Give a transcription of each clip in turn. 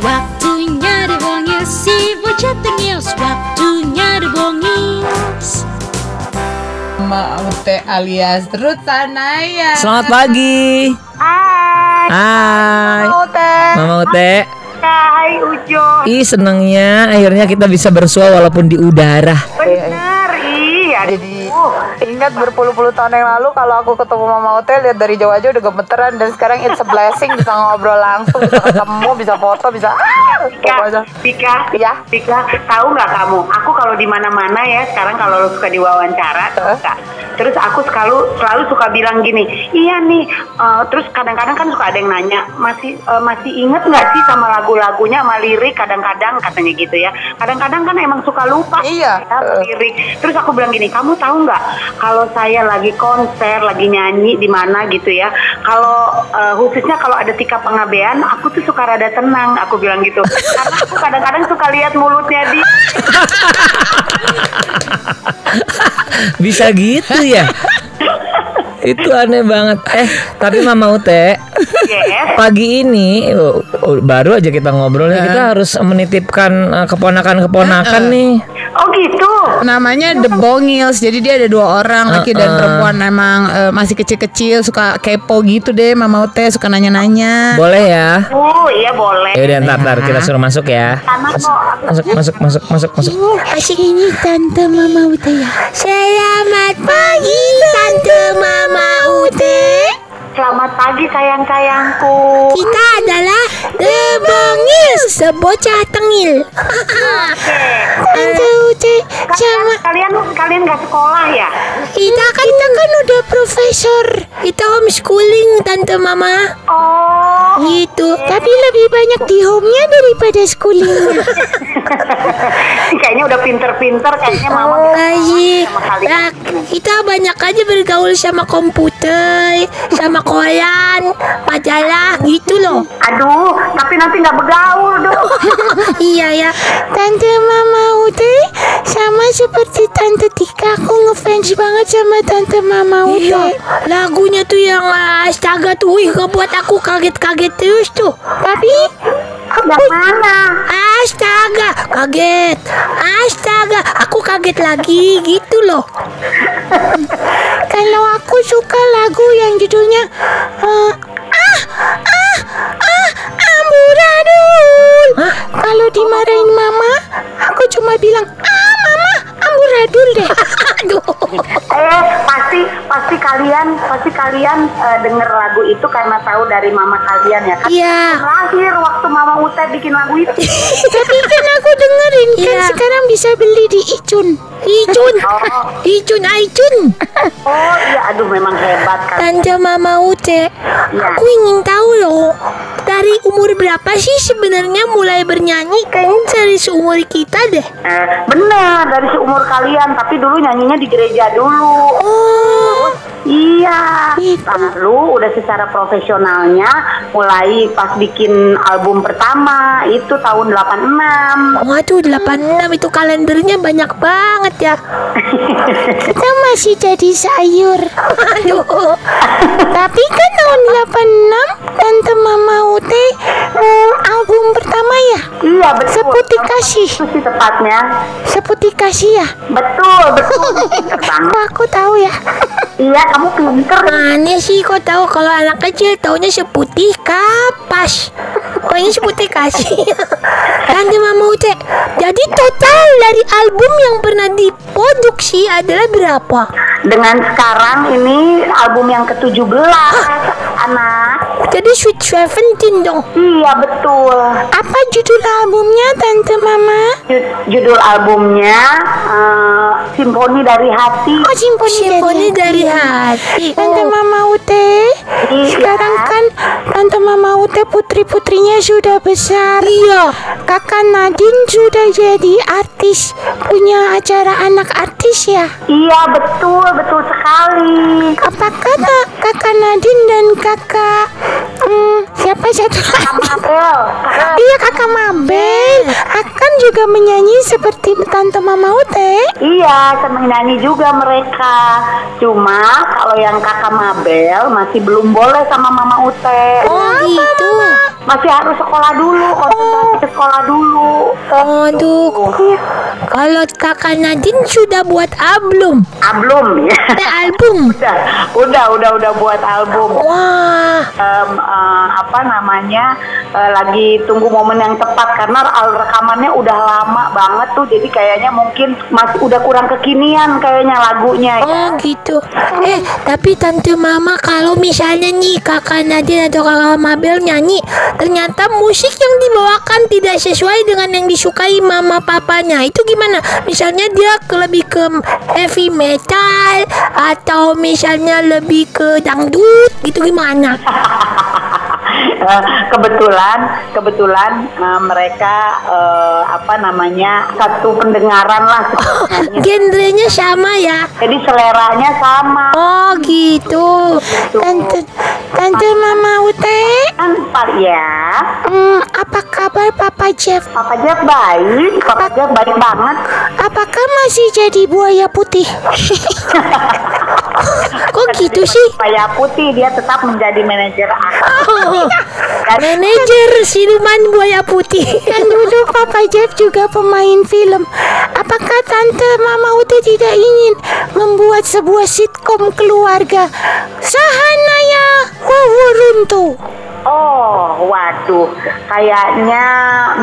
Waktunya dibongil si bocah tengil Waktunya dibongil Mama Ute alias Ruth Sanaya. Selamat pagi. Hai, Hai. Mama Ute. Mama Ute. hai Ujo. Ih senengnya akhirnya kita bisa bersua walaupun di udara. Bener, iya. Jadi ingat berpuluh-puluh tahun yang lalu kalau aku ketemu Mama Ute lihat dari jauh aja udah gemeteran dan sekarang it's a blessing bisa ngobrol langsung, bisa ketemu, bisa foto, bisa ah, Pika, pokoknya. Pika, Iya. Pika, tahu nggak kamu? Aku kalau di mana-mana ya sekarang kalau suka diwawancara, nggak? Terus aku selalu selalu suka bilang gini, iya nih. eh, terus kadang-kadang kan suka ada yang nanya, masih eh, masih inget nggak sih sama lagu-lagunya, sama lirik? Kadang-kadang katanya gitu ya. Kadang-kadang kan emang suka lupa. Iya. ya, lirik. Terus aku bilang gini, kamu tahu nggak? Kalau saya lagi konser, lagi nyanyi di mana gitu ya. Kalau eh, khususnya kalau ada tika pengabean, aku tuh suka rada tenang. Aku bilang gitu. Karena aku kadang-kadang suka lihat mulutnya di. Bisa gitu ya? Itu aneh banget. Eh, tapi Mama Ute, Yes. pagi ini oh, oh, baru aja kita ngobrol ya. Kita harus menitipkan eh, keponakan-keponakan nih. Oh gitu. Namanya The Bongils. Jadi dia ada dua orang, laki dan Uh-uh. perempuan. Emang eh, masih kecil-kecil, suka kepo gitu deh. Mama Ute suka nanya-nanya. Boleh ya? Oh iya boleh. Ya udah ntar, ntar kita suruh masuk ya. Kok. Masuk, masuk, masuk, masuk, masuk. Asik ini Tante Mama Ute ya Selamat pagi Tante Mama Ute Selamat pagi sayang-sayangku. Kita adalah Bongils Sebocah tengil. Tante Ute sama Kalian kalian nggak sekolah ya? kita kan kita kan udah profesor. Kita homeschooling tante mama. Oh. gitu. Tapi lebih banyak di home-nya daripada schooling kayaknya udah pinter-pinter kayaknya mama kalian. nah, kita banyak aja bergaul sama komputer, sama koran, nanti nggak bergaul dong. iya ya. Tante Mama Ute sama seperti Tante Tika, aku ngefans banget sama Tante Mama Ute. Lagunya tuh yang astaga tuh, wih, ngebuat aku kaget-kaget terus tuh. Tapi Yang mana? Astaga, kaget. Astaga, aku kaget lagi gitu loh. Kalau aku suka lagu yang judulnya eh, amburadul. Kalau dimarahin mama, aku cuma bilang ah mama amburadul deh. Aduh. Eh, pasti pasti kalian pasti kalian eh, denger lagu itu karena tahu dari mama kalian ya kan? Iya. Terakhir waktu mama Ute bikin lagu itu. Tapi kan aku dengerin kan sekarang bisa beli di Icun. Icun. Oh. Icun, Icun. Oh iya, aduh memang hebat kan. Tante Mama Ute, Iya. aku ingin tahu loh, dari umur berapa sih sebenarnya mulai bernyanyi? Kayaknya dari seumur kita deh. Eh, bener dari seumur kalian, tapi dulu nyanyinya di gereja dulu. Oh, Iya. Gitu. Lalu udah secara profesionalnya mulai pas bikin album pertama itu tahun 86. waduh 86 itu kalendernya banyak banget ya. Kita masih jadi sayur. Aduh. Tapi kan tahun 86 Tante Mama Ute hmm, album pertama ya? Iya betul. Seputih kasih. Itu sih tepatnya. Seputih kasih ya? Betul, betul. Aku tahu ya? Iya, kamu pinter. Aneh sih kok tahu kalau anak kecil taunya seputih kapas. Kok ini seputih kasih? Tante Mama Ute, jadi total dari album yang pernah diproduksi adalah berapa? Dengan sekarang ini album yang ke-17, anak. Jadi Sweet Seventeen dong. Iya, betul. Apa judul albumnya Tante Mama? Ju- Judul albumnya eh, Simfoni dari Hati. Oh Simponi, dari, hati. Tante Mama Ute, Iya. sekarang Tante Mama Ute putri-putrinya sudah besar. Iya. Kakak Nadine sudah jadi artis, punya acara anak artis ya. Iya, betul, betul sekali. Apakah na- kakak Nadine dan kakak hmm, siapa satu lagi? Mabel, kakak Iya kakak Mabel akan juga menyanyi seperti Tante Mama Ute. Iya, seneng nyanyi juga mereka. Cuma kalau yang kakak Mabel masih belum boleh sama Mama Ute. Oh gitu. Masih harus sekolah dulu, konsentrasi ke sekolah dulu. Aduh, kalau kakak Nadine sudah buat album, belum ya. eh, album. udah, udah, udah, udah buat album. Wah, Em, eh, apa namanya eh, lagi tunggu momen yang tepat karena al- rekamannya udah lama banget tuh jadi kayaknya mungkin masih udah kurang kekinian kayaknya lagunya ya. oh gitu. Eh, tapi tante mama kalau misalnya nih kakak Nadine atau kakak Mabel nyanyi, ternyata musik yang dibawakan tidak sesuai dengan yang disukai mama papanya. Itu gimana? Misalnya dia ke lebih ke heavy metal atau misalnya lebih ke dangdut gitu gimana? Kebetulan kebetulan eh, mereka eh, apa namanya satu pendengaran lah sebenarnya. Genrenya sama ya. jadi seleranya sama Oh gitu. Tante Tante Mama Ute, kan Pak ya hmm, apa kabar Papa Jeff? Papa Jack baik Papa Jack baik banget Apakah masih jadi buaya putih? Kok gitu sih? Supaya putih dia tetap menjadi manajer aku Oh, Dan- manajer siluman buaya putih. Kan dulu Papa Jeff juga pemain film. Apakah Tante Mama Ute tidak ingin membuat sebuah sitkom keluarga? Sahanaya Wawuruntu. Oh, waduh, kayaknya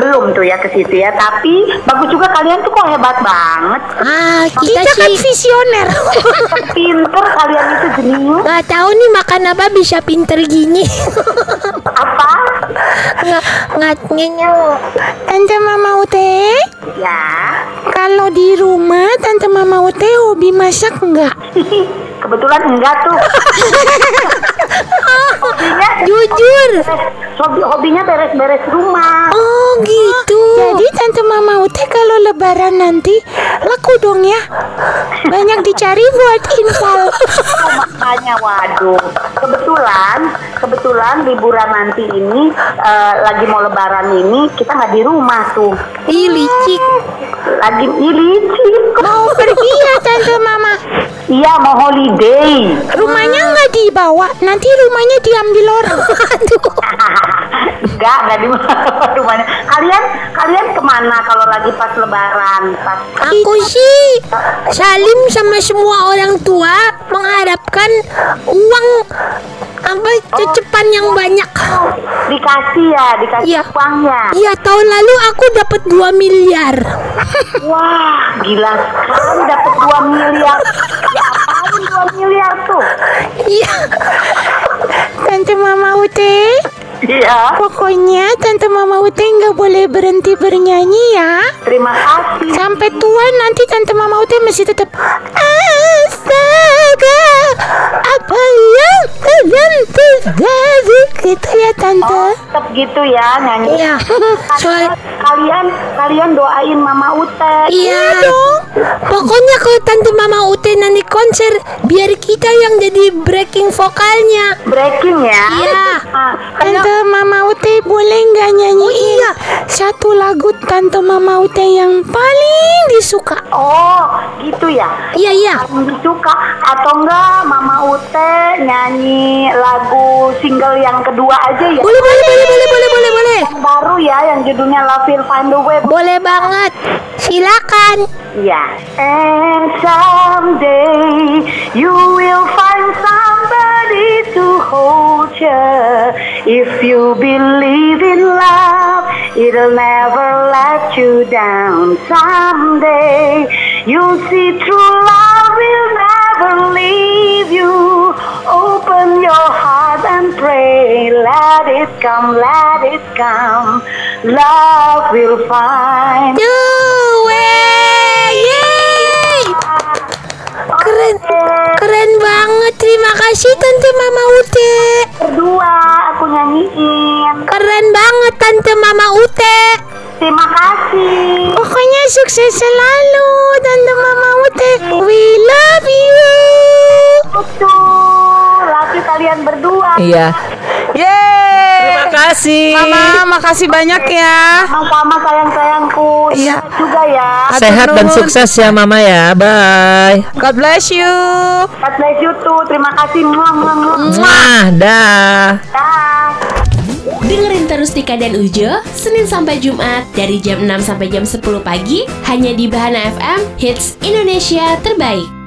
belum tuh ya ke situ ya. Tapi bagus juga kalian tuh kok hebat banget. Ah, kita, kan visioner. Pinter kalian itu jenius. Gak tahu nih makan apa bisa pinter gini. Nggak nggak. Tante Mama Ute, Ya. kalau di rumah Tante Mama Ute hobi masak nggak? Kebetulan enggak tuh. hobinya Jujur. hobi hobinya beres-beres rumah. Oh gitu. Jadi Tante Mama Ute kalau lebaran nanti laku dong ya. Banyak dicari buat infal. Oh, makanya waduh. Kebetulan kebetulan liburan nanti ini eh, lagi mau lebaran ini kita nggak di rumah tuh. Ih licik. Lagi ini licin. Mau pergi ya Tante Mama. Iya mau holiday. Rumahnya nggak dibawa. Nanti rumahnya diambil orang. Aduh. Enggak, enggak di rumahnya. Kalian kalian ke mana kalau lagi pas lebaran? Pas Aku sih Salim sama semua orang tua mengharapkan uang apa cecepan yang banyak. dikasih ya, dikasih Iya. uangnya. Iya tahun lalu aku dapat 2 miliar. Wah, gila sekali dapat 2 miliar. Ya apain 2 miliar tuh? Iya. Tante Mama Ute, Iya. pokoknya Tante Mama Ute nggak boleh berhenti bernyanyi ya. Terima kasih. Sampai tua nanti Tante Mama Ute masih tetap Astaga, apa yang kalian terjadi gitu ya Tante. Tetap gitu ya nyanyi. Iya. Soal Kalian kalian doain Mama Ute. Iya dong. Pokoknya kalau Tante Mama Ute nanti konser, biar kita yang jadi breaking vokalnya. Breaking ya. Iya. Ah, Tante Mama Ute boleh nggak nyanyi? Oh, iya. Satu lagu Tante Mama Ute yang paling disuka. Oh, gitu ya. Iya iya. Paling suka atau enggak Mama Ute nyanyi lagu single yang kedua aja ya. Boleh boleh boleh boleh boleh boleh boleh. Yang baru ya yang judulnya Love Will Find a Way. Boleh banget. Silakan. Iya. And someday you will find somebody to hold you. If you believe in love, it'll never let you down. Someday you'll see true love will never leave you. Open your heart and pray. Let it come, let it come. Love will find. Tuh, wey. Yeay. Keren. Keren banget. Terima kasih Tante Mama Ute. Berdua aku nyanyiin. Keren banget Tante Mama Ute. Terima kasih. Pokoknya sukses selalu Tante Mama Ute. We love you. Betul. Iya. Yeay. Terima kasih. Mama, makasih banyak ya. Sama-sama sayang-sayangku. Iya. Juga ya. Sehat dan sukses ya Mama ya. Bye. God bless you. God bless you too. Terima kasih. Muah, muah, dah. Dah. Dengerin terus Tika dan Ujo, Senin sampai Jumat dari jam 6 sampai jam 10 pagi, hanya di Bahana FM, Hits Indonesia terbaik.